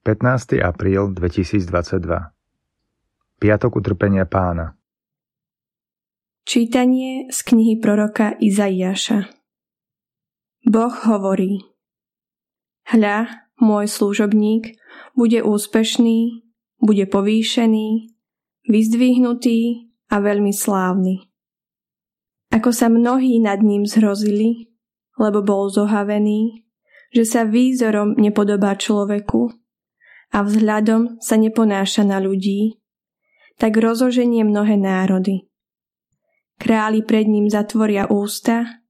15. apríl 2022 Piatok utrpenia pána Čítanie z knihy proroka Izaiáša Boh hovorí Hľa, môj služobník bude úspešný, bude povýšený, vyzdvihnutý a veľmi slávny. Ako sa mnohí nad ním zhrozili, lebo bol zohavený, že sa výzorom nepodobá človeku, a vzhľadom sa neponáša na ľudí, tak rozoženie mnohé národy. Králi pred ním zatvoria ústa,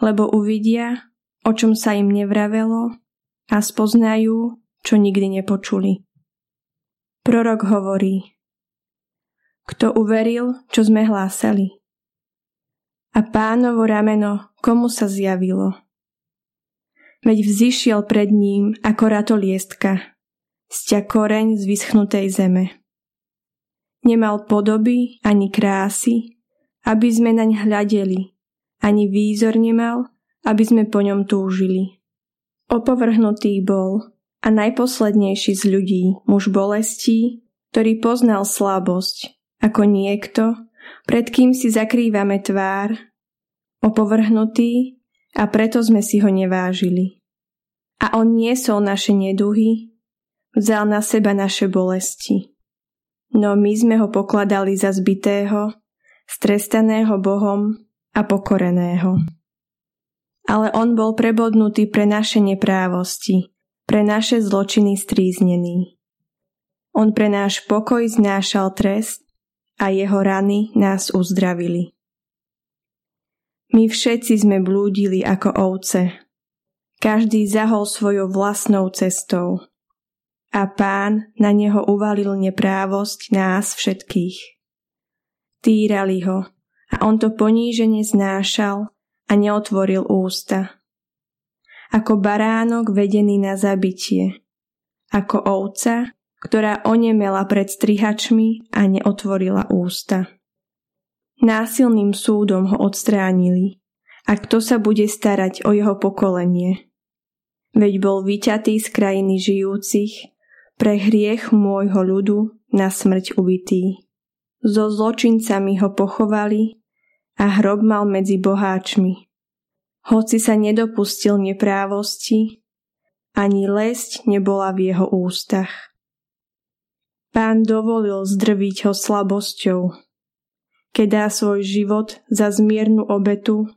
lebo uvidia, o čom sa im nevravelo a spoznajú, čo nikdy nepočuli. Prorok hovorí, kto uveril, čo sme hlásali. A pánovo rameno komu sa zjavilo? Veď vzýšiel pred ním ako ratoliestka, stia koreň z vyschnutej zeme. Nemal podoby ani krásy, aby sme naň hľadeli, ani výzor nemal, aby sme po ňom túžili. Opovrhnutý bol a najposlednejší z ľudí, muž bolestí, ktorý poznal slabosť, ako niekto, pred kým si zakrývame tvár, opovrhnutý a preto sme si ho nevážili. A on niesol naše neduhy Vzal na seba naše bolesti. No my sme ho pokladali za zbitého, strestaného Bohom a pokoreného. Ale on bol prebodnutý pre naše neprávosti, pre naše zločiny stríznený. On pre náš pokoj znášal trest a jeho rany nás uzdravili. My všetci sme blúdili ako ovce. Každý zahol svojou vlastnou cestou a pán na neho uvalil neprávosť nás všetkých. Týrali ho a on to ponížene znášal a neotvoril ústa. Ako baránok vedený na zabitie, ako ovca, ktorá onemela pred strihačmi a neotvorila ústa. Násilným súdom ho odstránili a kto sa bude starať o jeho pokolenie? Veď bol vyťatý z krajiny žijúcich pre hriech môjho ľudu na smrť ubitý. So zločincami ho pochovali a hrob mal medzi boháčmi. Hoci sa nedopustil neprávosti, ani lesť nebola v jeho ústach. Pán dovolil zdrviť ho slabosťou. Keď dá svoj život za zmiernu obetu,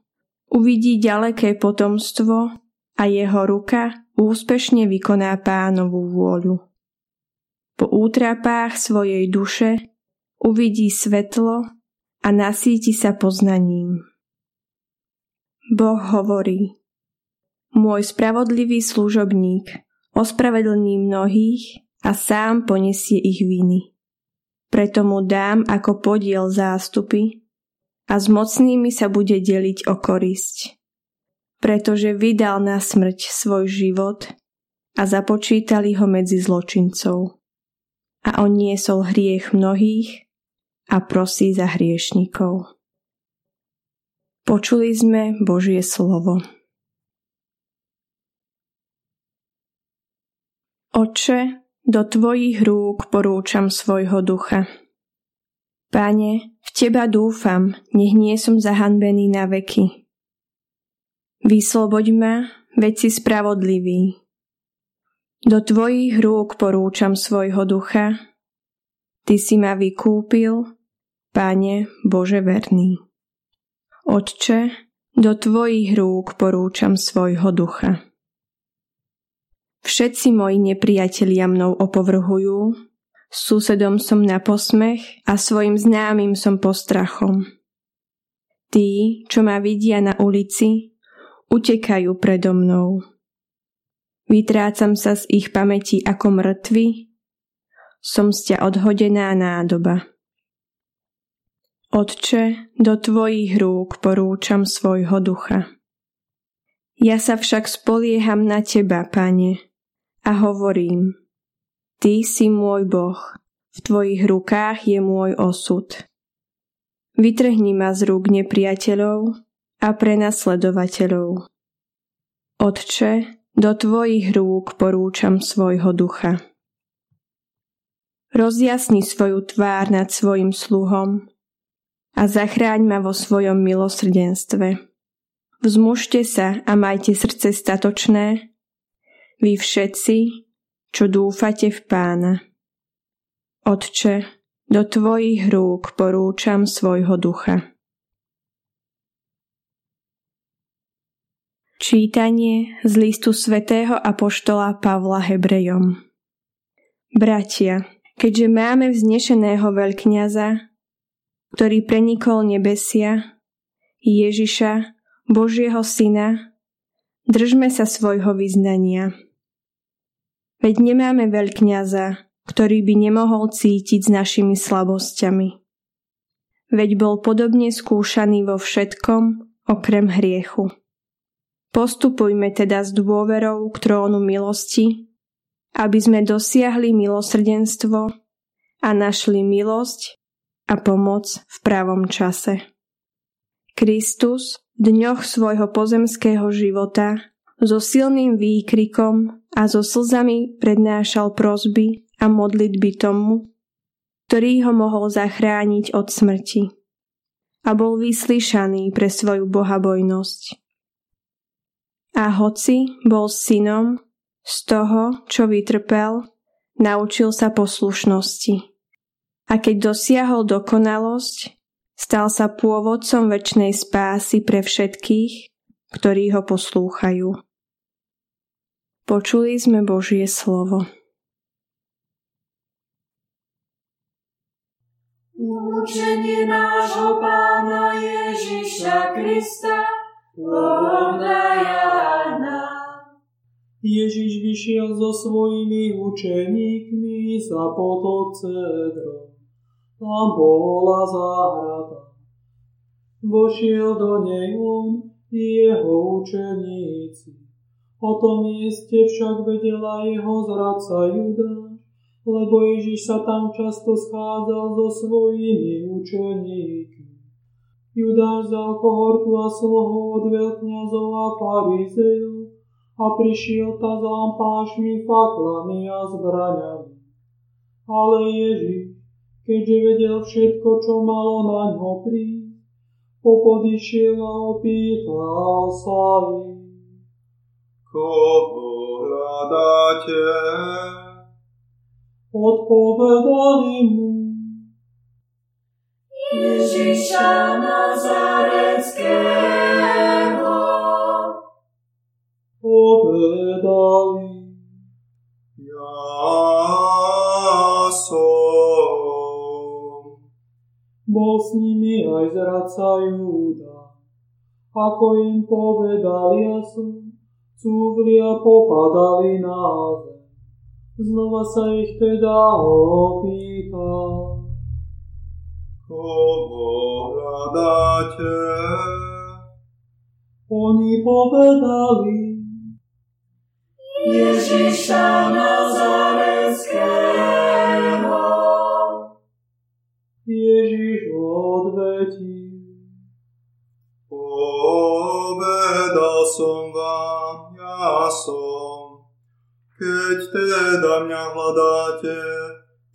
uvidí ďaleké potomstvo a jeho ruka úspešne vykoná pánovú vôľu. Po útrapách svojej duše uvidí svetlo a nasíti sa poznaním. Boh hovorí, môj spravodlivý služobník ospravedlní mnohých a sám ponesie ich viny. Preto mu dám ako podiel zástupy a s mocnými sa bude deliť o korisť. Pretože vydal na smrť svoj život a započítali ho medzi zločincov a on niesol hriech mnohých a prosí za hriešnikov. Počuli sme Božie slovo. Oče, do Tvojich rúk porúčam svojho ducha. Pane, v Teba dúfam, nech nie som zahanbený na veky. Vysloboď ma, veď si spravodlivý, do tvojich rúk porúčam svojho ducha. Ty si ma vykúpil, Pane Bože verný. Otče, do tvojich rúk porúčam svojho ducha. Všetci moji nepriatelia mnou opovrhujú, susedom som na posmech a svojim známym som postrachom. Tí, čo ma vidia na ulici, utekajú predo mnou. Vytrácam sa z ich pamäti ako mŕtvy, som z ťa odhodená nádoba. Otče, do tvojich rúk porúčam svojho ducha. Ja sa však spolieham na teba, pane, a hovorím, ty si môj Boh, v tvojich rukách je môj osud. Vytrhni ma z rúk nepriateľov a prenasledovateľov. Otče, do tvojich rúk porúčam svojho ducha. rozjasni svoju tvár nad svojim sluhom a zachráň ma vo svojom milosrdenstve. Vzmužte sa a majte srdce statočné, vy všetci, čo dúfate v pána. Otče, do tvojich rúk porúčam svojho ducha. Čítanie z listu svätého Apoštola Pavla Hebrejom Bratia, keďže máme vznešeného veľkňaza, ktorý prenikol nebesia, Ježiša, Božieho Syna, držme sa svojho vyznania. Veď nemáme veľkňaza, ktorý by nemohol cítiť s našimi slabosťami. Veď bol podobne skúšaný vo všetkom, okrem hriechu. Postupujme teda s dôverou k trónu milosti, aby sme dosiahli milosrdenstvo a našli milosť a pomoc v pravom čase. Kristus v dňoch svojho pozemského života so silným výkrikom a so slzami prednášal prosby a modlitby tomu, ktorý ho mohol zachrániť od smrti. A bol vyslyšaný pre svoju bohabojnosť a hoci bol synom, z toho, čo vytrpel, naučil sa poslušnosti. A keď dosiahol dokonalosť, stal sa pôvodcom väčšnej spásy pre všetkých, ktorí ho poslúchajú. Počuli sme Božie slovo. Učenie nášho pána Ježiša Krista Ježiš vyšiel so svojimi učeníkmi za potok Cedro. Tam bola záhrada. Vošiel do nej on i jeho učeníci. O tom mieste však vedela jeho zradca Judáš, lebo Ježiš sa tam často schádzal so svojimi učeníkmi. Judáš vzal kohortu a slohu od veľkňazov a farizejov a prišiel ta za lampášmi, faklami a zbraňami. Ale Ježiš, keďže vedel všetko, čo malo na ňo prísť, popodišiel a opýtal sa ich. Koho hľadáte? Odpovedali mu, Ježiša Nazareckého. Povedali, Ja som. bol s nimi aj zradca Júda. Ako im povedal ja som, cúvli a popadali na zem. Znova sa ich teda opýtal. Koho hľadáte? Oni povedali, Ježiša Nazareckého. Ježiš odvetil. Povedal som vám, ja som. Keď teda mňa hľadáte,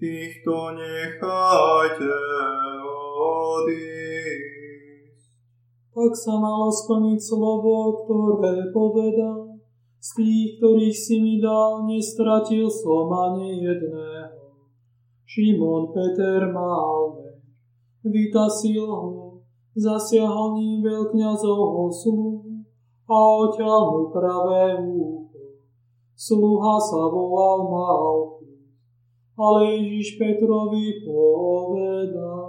týchto nechajte odísť. Tak sa malo splniť slovo, ktoré povedal. Z tých, ktorých si mi dal, nestratil som ani jedného. Šimon Peter mal vytasil ho, zasiahol ním veľkňazovho sluhu a oťal mu pravé úcho. Sluha sa volal Malchus, ale Ježiš Petrovi povedal,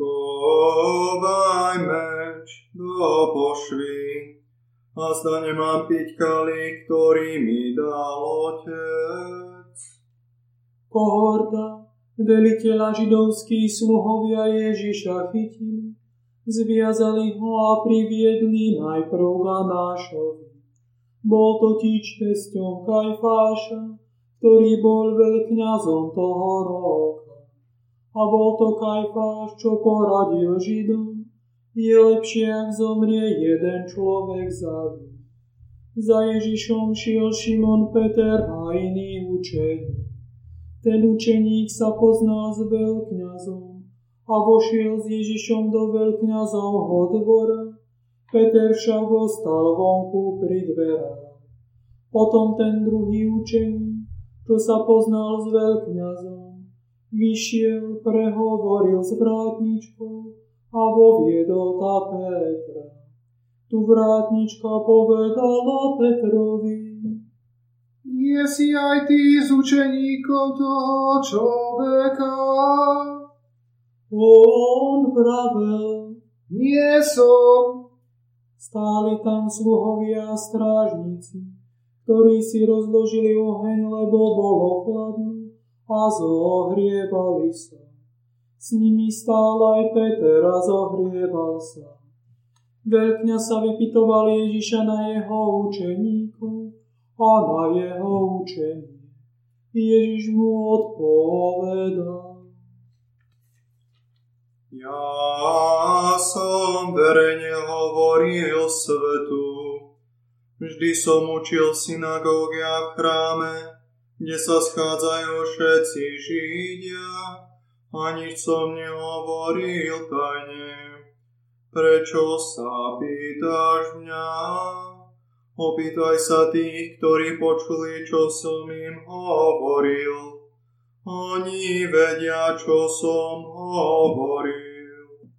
Schovaj meč do pošvy, a zda nemám piť kali, ktorý mi dal otec. Kohorda, veliteľa židovských sluhovia Ježiša chytili, zviazali ho a priviedli najprv Ganášovi. Bol totiž tesťom Kajfáša, ktorý bol veľkňazom toho roka. A bol to Kajfáš, čo poradil Židom, je lepšie, ak zomrie jeden človek za ľud. Za Ježišom šiel Šimon Peter a iní učení. Ten učeník sa poznal s veľkňazom a vošiel s Ježišom do veľkňazovho dvora. Peter však ostal vonku pri dverách. Potom ten druhý učeník, čo sa poznal s veľkňazom, vyšiel, prehovoril s vrátničkou a voviedol tá Petra. Tu vrátnička povedala Petrovi, nie si aj ty z učeníkov toho človeka? On vravel, Nie som. stáli tam sluhovia a strážnici, ktorí si rozložili oheň, lebo bolo chladno a zohrievali sa. S nimi stál aj Peter a zohrieval sa. Veľkňa sa vypitoval Ježiša na jeho učeníkov a na jeho učenie. Ježiš mu odpovedal. Ja som verejne hovoril svetu. Vždy som učil v synagóge a v chráme, kde sa schádzajú všetci Židia a nič som nehovoril tajne. Prečo sa pýtaš mňa? Opýtaj sa tých, ktorí počuli, čo som im hovoril. Oni vedia, čo som hovoril.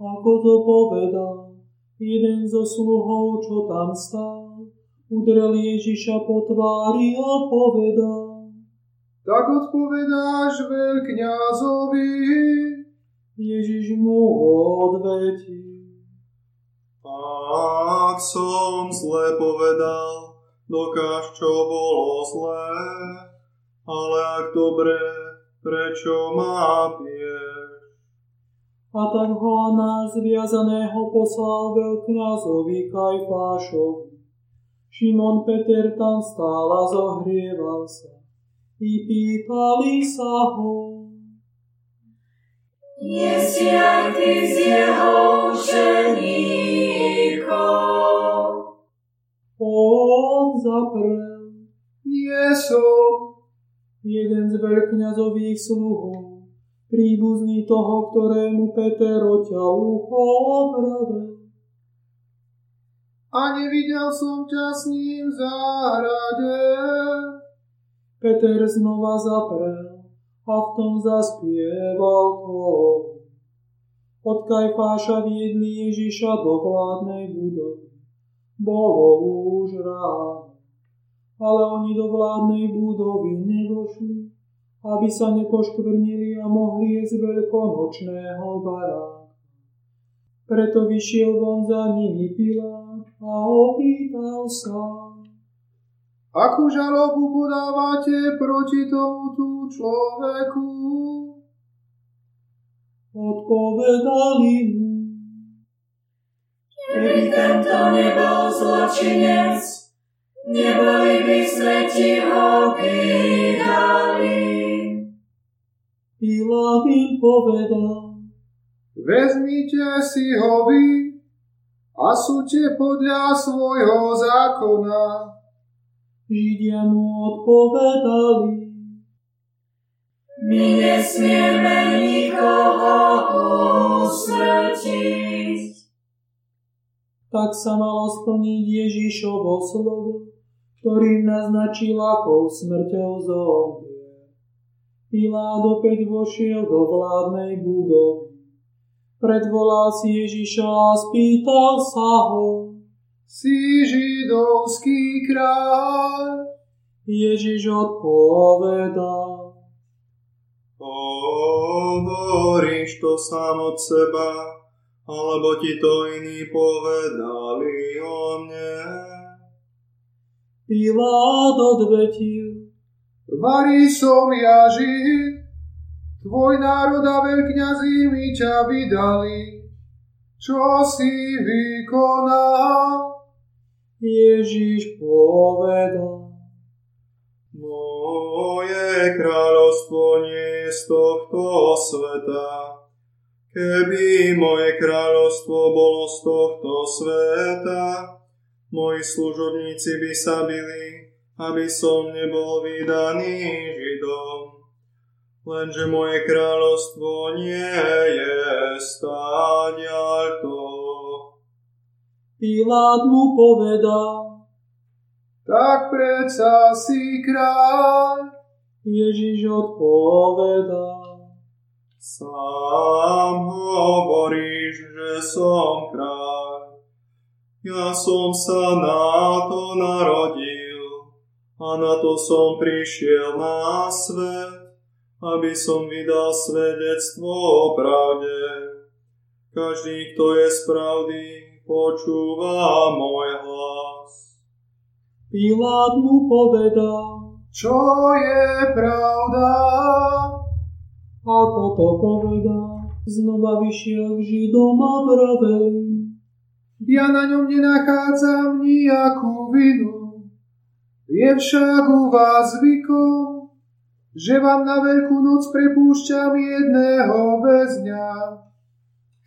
Ako to povedal, jeden zo sluhov, čo tam stál, udrel Ježiša po tvári a povedal. Tak odpovedáš veľkňazovi. Ježiš mu odvetil. Ak som zle povedal, dokáž, čo bolo zlé, ale ak dobre, prečo ma piješ? A tak ho Anás zviazaného poslal veľkňazovi Kajfášovi. Šimon Peter tam stál a zohrieval sa. I pýtali sa ho. Nie si aj ty z jeho učeníkov. On zaprel. Nie som. jeden z veľkňazových sluhov, príbuzný toho, ktorému Peter oťal ucho vravel. A nevidel som ťa s ním v záhrade. Peter znova zaprel a v tom zaspieval kóru. Od Kajfáša viedli Ježiša do vládnej budovy. Bolo už ráno, ale oni do vládnej budovy nevošli, aby sa nepoškvrnili a mohli jesť veľkonočného baráka. Preto vyšiel von za nimi Pilát a opýtal sa, Akú žalobu podávate proti tomuto človeku? odpovedali mu. Keby tento nebol zločinec, neboli by sme ti ho vydali. Pilát im povedal, Vezmite si ho vy a súďte podľa svojho zákona. Židia mu odpovedali, My nesmieme nikoho usmrtiť. tak sa malo splniť Ježišovo slovo, ktorým naznačil, akou smrťou zomrie. Pilát opäť vošiel do vládnej budovy. Predvolal si Ježiša a spýtal sa ho. Si židovský kráľ. Ježiš odpovedal. Hovoríš to sám od seba, alebo ti to iní povedali o mne. Pilát odvetil. Varí som ja žid, tvoj národ a veľkňazí mi ťa vydali. Čo si vykonal? Ježiš povedal. Moje kráľovstvo nie je z tohto sveta. Keby moje kráľovstvo bolo z tohto sveta, moji služobníci by sa byli, aby som nebol vydaný Židom. Lenže moje kráľovstvo nie je stáďaľto. Pilát mu povedal, tak predsa si kráľ. Ježiš odpovedal, sám hovoríš, že som kráľ. Ja som sa na to narodil a na to som prišiel na svet aby som vydal svedectvo o pravde. Každý, kto je z pravdy, počúva môj hlas. Pilát mu povedal, čo je pravda? Ako to povedal, znova vyšiel k Židom a vravel. Ja na ňom nenachádzam nejakú vinu. Je však u vás zvykom, že vám na Veľkú noc prepúšťam jedného väzňa.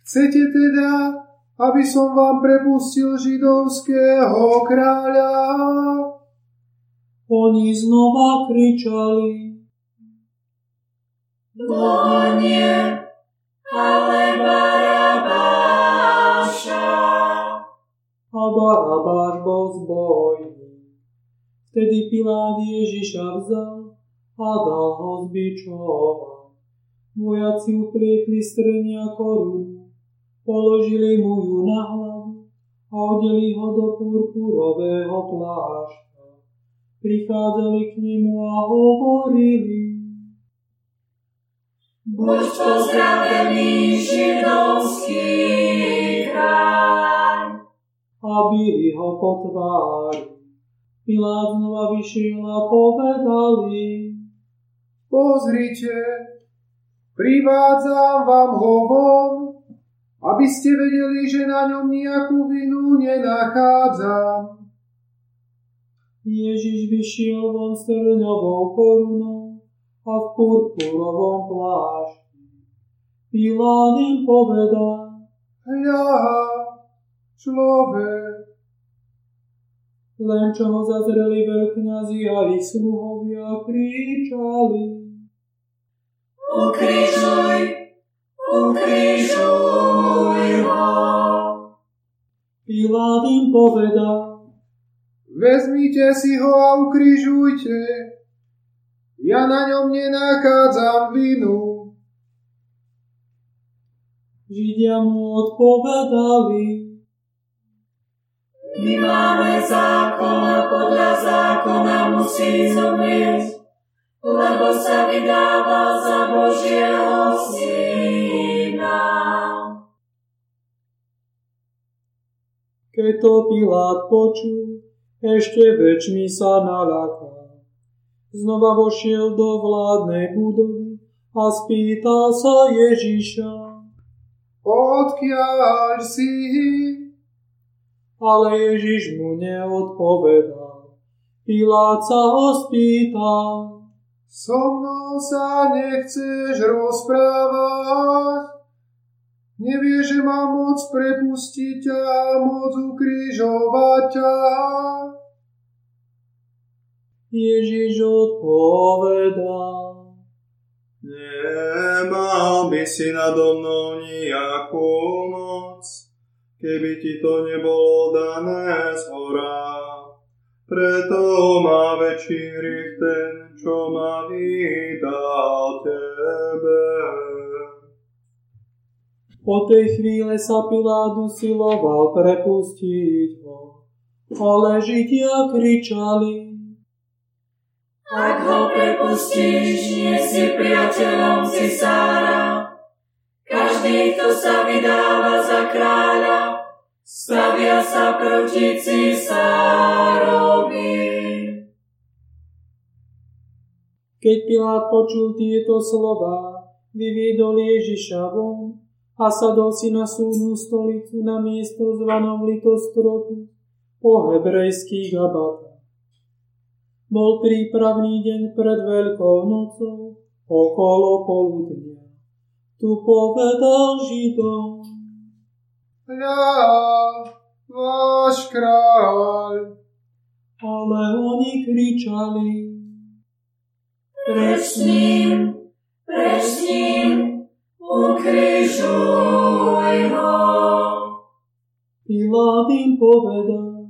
Chcete teda, aby som vám prepustil židovského kráľa? Oni znova kričali. Boha nie, ale Barabáša. A Barabáš bol zbojný. Vtedy Pilát Ježiša vzal a dal ho zbičovať. Vojaci uplietli strnia korunu, položili mu ju na hlavu a odeli ho do purpurového plášťa. Prichádzali k nemu a hovorili, Buď pozdravený židovský kráľ. A byli ho po tvári. Pilát znova vyšiel a povedal im, Pozrite, privádzam vám ho von, aby ste vedeli, že na ňom nejakú vinu nenachádzam. Ježiš vyšiel von s trňovou korunou a v purpurovom plášti. Pilát im povedal, hľa, človek. Len čo ho zazreli veľkňazi a ich sluhovia. Ukrižuj, ukrižuj ho. Pilát im povedal, vezmite si ho a ukrižujte. Ja na ňom nenachádzam vinu. Židia mu odpovedali, my máme zákon a podľa zákona musí zomrieť, lebo sa vydáva za Božieho syna. Keď to Pilát počul, ešte väčšmi sa naľakal. Znova vošiel do vládnej budovy a spýtal sa Ježiša. Odkiaľ si? Ale Ježiš mu neodpovedal. Pilát sa ho spýtal. So mnou sa nechceš rozprávať? Nevieš, že mám moc prepustiť ťa a moc ukrižovať ťa? Ježiš odpovedal. Nemal by si nado mnou nejakú moc, keby ti to nebolo dané z hora. Preto má väčší hriech ten, čo ma vydal tebe. Po tej chvíle sa Pilát usiloval prepustiť ho, ale Židia kričali. Ak ho prepustíš, nie si priateľom Cisára. Každý, kto sa vydáva za kráľa, stavia sa proti cisárovi. Keď Pilát počul tieto slova, vyviedol Ježiša von a sadol si na súdnu stolicu na miesto zvanom litostrotu po hebrejských gabatách. Bol prípravný deň pred Veľkou nocou okolo poludnia. Tu povedal Židom, Hľa, váš kráľ. ale oni kričali, Preč s ním, preč s ním, ukrižuj ho. Pilát im povedal,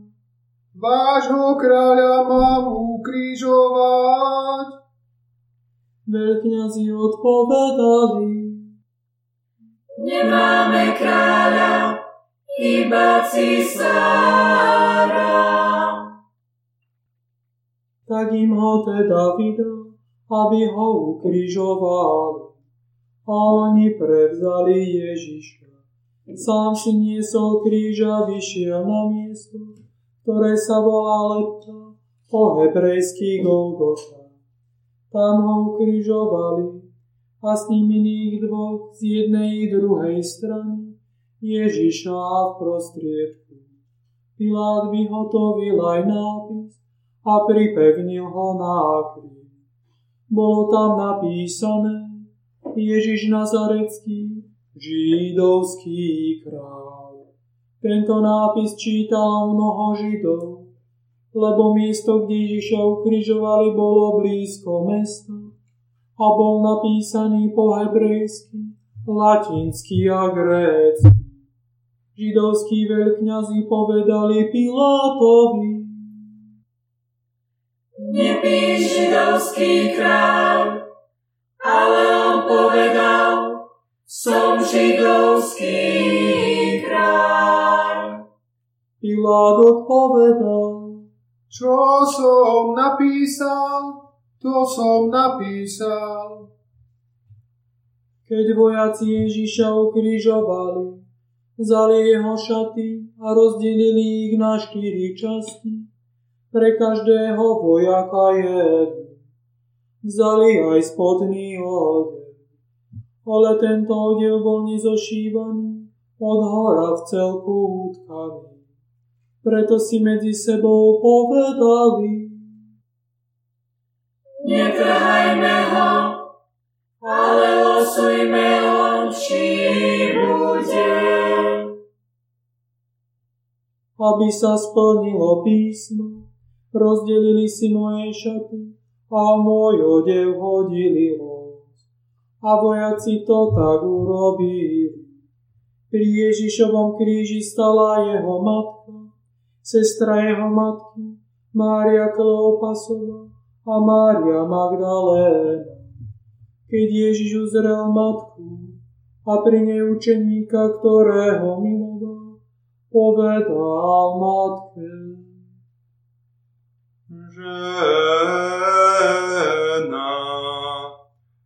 Vášho kráľa mám ukrižovať. veľkňazi odpovedali, Nemáme kráľa, iba cisára. tak im ho teda vydal, aby ho ukrižovali. A oni prevzali Ježiša. Sám si niesol kríž a vyšiel na miesto, ktoré sa volá Lepta, po hebrejský Golgota. Tam ho ukrižovali a s ním iných dvoch z jednej i druhej strany, Ježiša v prostriedku. Pilát vyhotovil aj nápis a pripevnil ho na kríž. Bolo tam napísané Ježiš Nazarecký, židovský kráľ. Tento nápis čítalo mnoho židov, lebo miesto, kde Ježiša ukrižovali, bolo blízko mesta a bol napísaný po hebrejsky, latinsky a grécky. Židovskí veľkňazi povedali Pilátovi, Nepíš židovský kráľ, ale on povedal, som židovský kráľ. Pilát odpovedal, Čo som napísal, to som napísal. Keď vojaci Ježiša ukrižovali, vzali jeho šaty a rozdelili ich na štyri časti, pre každého vojaka jednu. Vzali aj spodný odev, ale tento odev bol nezošívaný, od hora v celku utkaný. Preto si medzi sebou povedali, Netrhajme ho, ale losujme ho, či bude. aby sa splnilo písmo, rozdelili si moje šaty a môj odev hodili los. A vojaci to tak urobili. Pri Ježišovom kríži stala jeho matka, sestra jeho matky, Mária Kleopasova a Mária Magdaléna. Keď Ježiš uzrel matku a pri nej učeníka, ktorého miloval, povedal matke, Žena,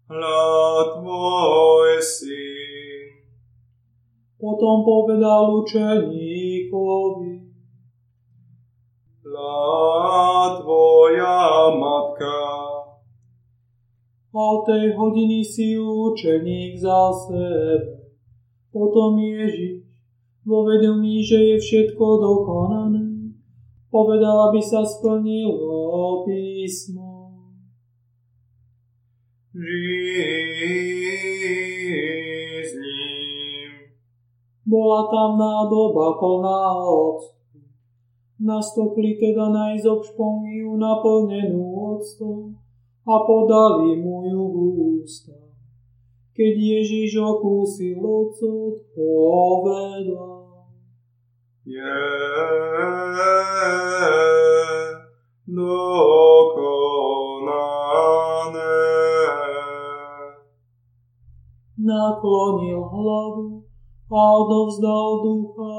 hľa tvoj syn. Potom povedal učeníkovi, Hľa tvoja matka. a tej hodiny si učeník za sebe. Potom Ježiš, vo vedomí, že je všetko dokonané, povedal, aby sa splnilo písmo. Žij s ním. Bola tam nádoba plná octu. Nastopli teda najzok špongiu naplnenú octom a podali mu ju k ústam. Keď Ježiš okúsil ocot, povedal. Naklonil hlavu a odovzdal ducha.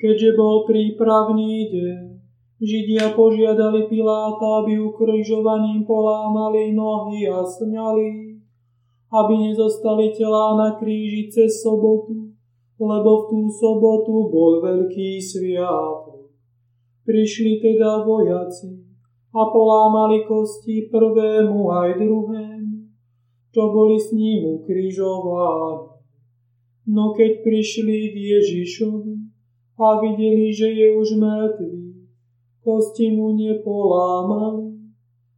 Keďže bol prípravný deň, Židia požiadali Piláta, aby ukrižovaným polámali nohy a sňali, aby nezostali telá na kríži cez sobotu, lebo v tú sobotu bol veľký sviatok. Prišli teda vojaci a polámali kosti prvému aj druhému, čo boli s ním ukrižovaní. No keď prišli k Ježišovi a videli, že je už mŕtvý, kosti mu nepolámali,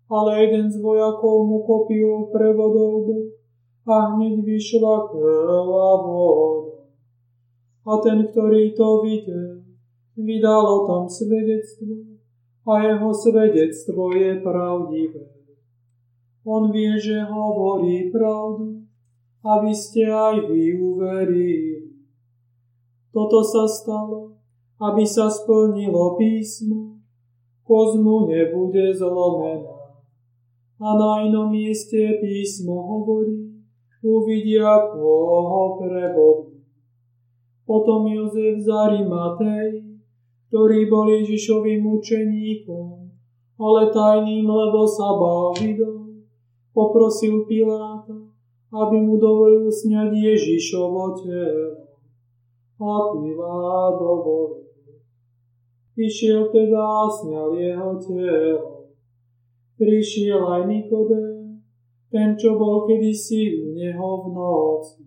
ale jeden z vojakov mu kopil prevodol bok a hneď vyšla krv a voda. A ten, ktorý to videl, vydal o tom svedectvo a jeho svedectvo je pravdivé. On vie, že hovorí pravdu, aby ste aj vy uverili. Toto sa stalo, aby sa splnilo písmo, kozmu nebude zlomená. A na inom mieste písmo hovorí, uvidia, koho prebodli. Potom Jozef z Arimatej, ktorý bol Ježišovým učeníkom, ale tajným, lebo sa bál Židov, poprosil Piláta, aby mu dovolil sňať Ježišovo telo. A Pilát dovolil. Išiel teda a sňal jeho telo. Prišiel aj Nikodém, ten, čo bol kedysi u neho v noci.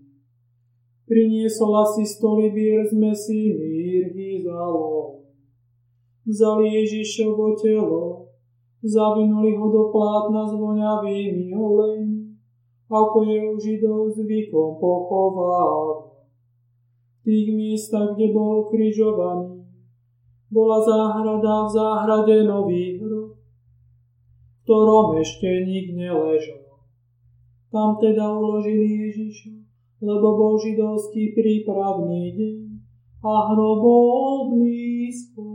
Priniesol asi stolibier z mesí mírhy za lov vzali Ježišovo telo, zavinuli ho do plátna s voňavými olejmi, ako je u Židov zvykom pochovávať. V tých miestach, kde bol ukrižovaný, bola záhrada v záhrade nový hrob, v ktorom ešte nik neležal. Tam teda uložili Ježiša, lebo bol židovský prípravný deň a hrob bol blízko.